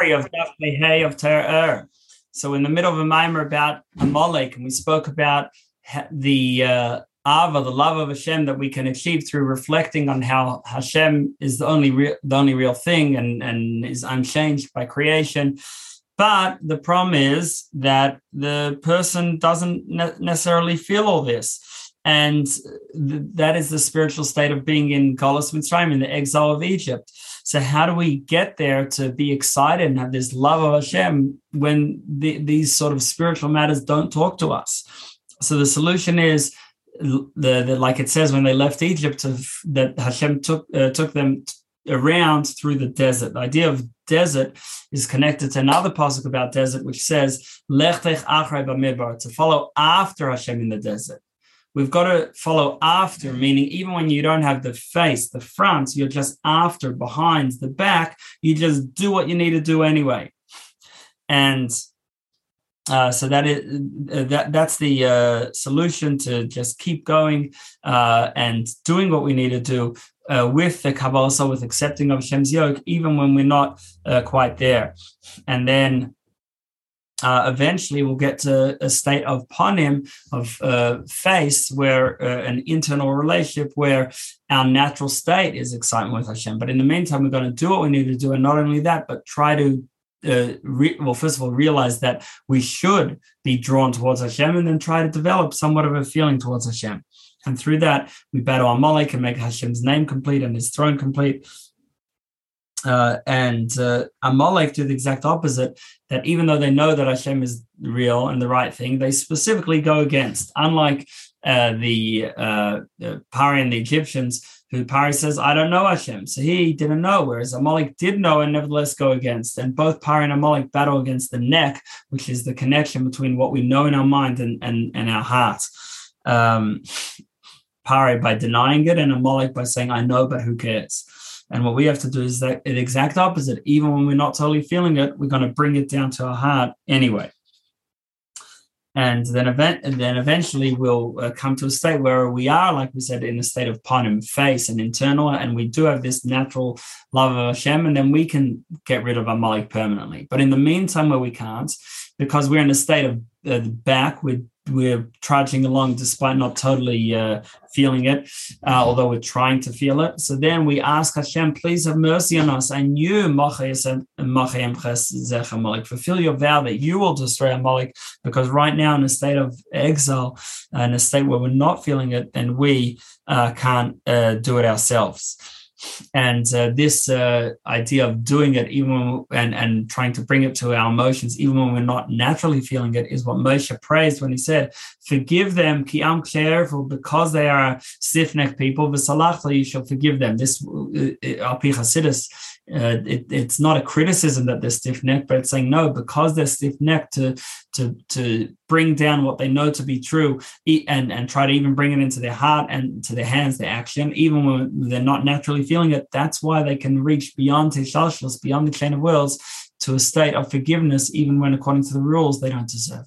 story of Hay of Ter'er. So in the middle of a maamar about Amalek, and we spoke about the uh, Ava, the love of Hashem that we can achieve through reflecting on how Hashem is the only real, the only real thing and, and is unchanged by creation. But the problem is that the person doesn't ne- necessarily feel all this. And th- that is the spiritual state of being in Golos Mitzrayim, in the exile of Egypt. So, how do we get there to be excited and have this love of Hashem when the, these sort of spiritual matters don't talk to us? So, the solution is the, the like it says when they left Egypt, that Hashem took uh, took them around through the desert. The idea of desert is connected to another pasuk about desert, which says "Lechtech achrei to follow after Hashem in the desert. We've got to follow after, meaning even when you don't have the face, the front, you're just after, behind, the back. You just do what you need to do anyway, and uh, so that is uh, that that's the uh, solution to just keep going uh, and doing what we need to do uh, with the Kabbalah, so with accepting of Hashem's yoke, even when we're not quite there. And then Uh, eventually we'll get to a state of panim, of uh, face, where uh, an internal relationship where our natural state is excitement with Hashem. But in the meantime, we're going to do what we need to do. And not only that, but try to uh, re- well, first of all, realize that we should be drawn towards Hashem and then try to develop somewhat of a feeling towards Hashem. And through that, we battle Amalek and make Hashem's name complete and his throne complete. Uh, and uh, Amalek do the exact opposite, that even though they know that Hashem is real and the right thing, they specifically go against. Unlike uh, the, uh, the Pari and the Egyptians, who Pari says, I don't know Hashem. So he didn't know, whereas Amalek did know and nevertheless go against. And both Pari and Amalek battle against the neck, which is the connection between what we know in our mind and, and, and our heart. Um, Pari by denying it, and Amalek by saying, I know, but who cares? And what we have to do is that the exact opposite. Even when we're not totally feeling it, we're going to bring it down to our heart anyway and then event and then eventually we'll uh, come to a state where we are like we said in a state of panim face and internal and we do have this natural love of Hashem and then we can get rid of Amalek permanently but in the meantime where we can't because we're in a state of uh, back with we're trudging along despite not totally uh, feeling it, uh, although we're trying to feel it. So then we ask Hashem, please have mercy on us. And you, and Malik, fulfill your vow that you will destroy Amalek, because right now in a state of exile, in a state where we're not feeling it, then we uh, can't uh, do it ourselves and uh, this uh, idea of doing it even and and trying to bring it to our emotions even when we're not naturally feeling it is what Moshe praised when he said forgive them ki am because they are stiff-necked people v'salachta you shall forgive them. This uh, al uh, it, it's not a criticism that they're stiff-necked, but it's saying no, because they're stiff-necked to to to bring down what they know to be true, and and try to even bring it into their heart and to their hands, their action, even when they're not naturally feeling it. That's why they can reach beyond Hishtalshlus, beyond the chain of worlds, to a state of forgiveness, even when according to the rules they don't deserve.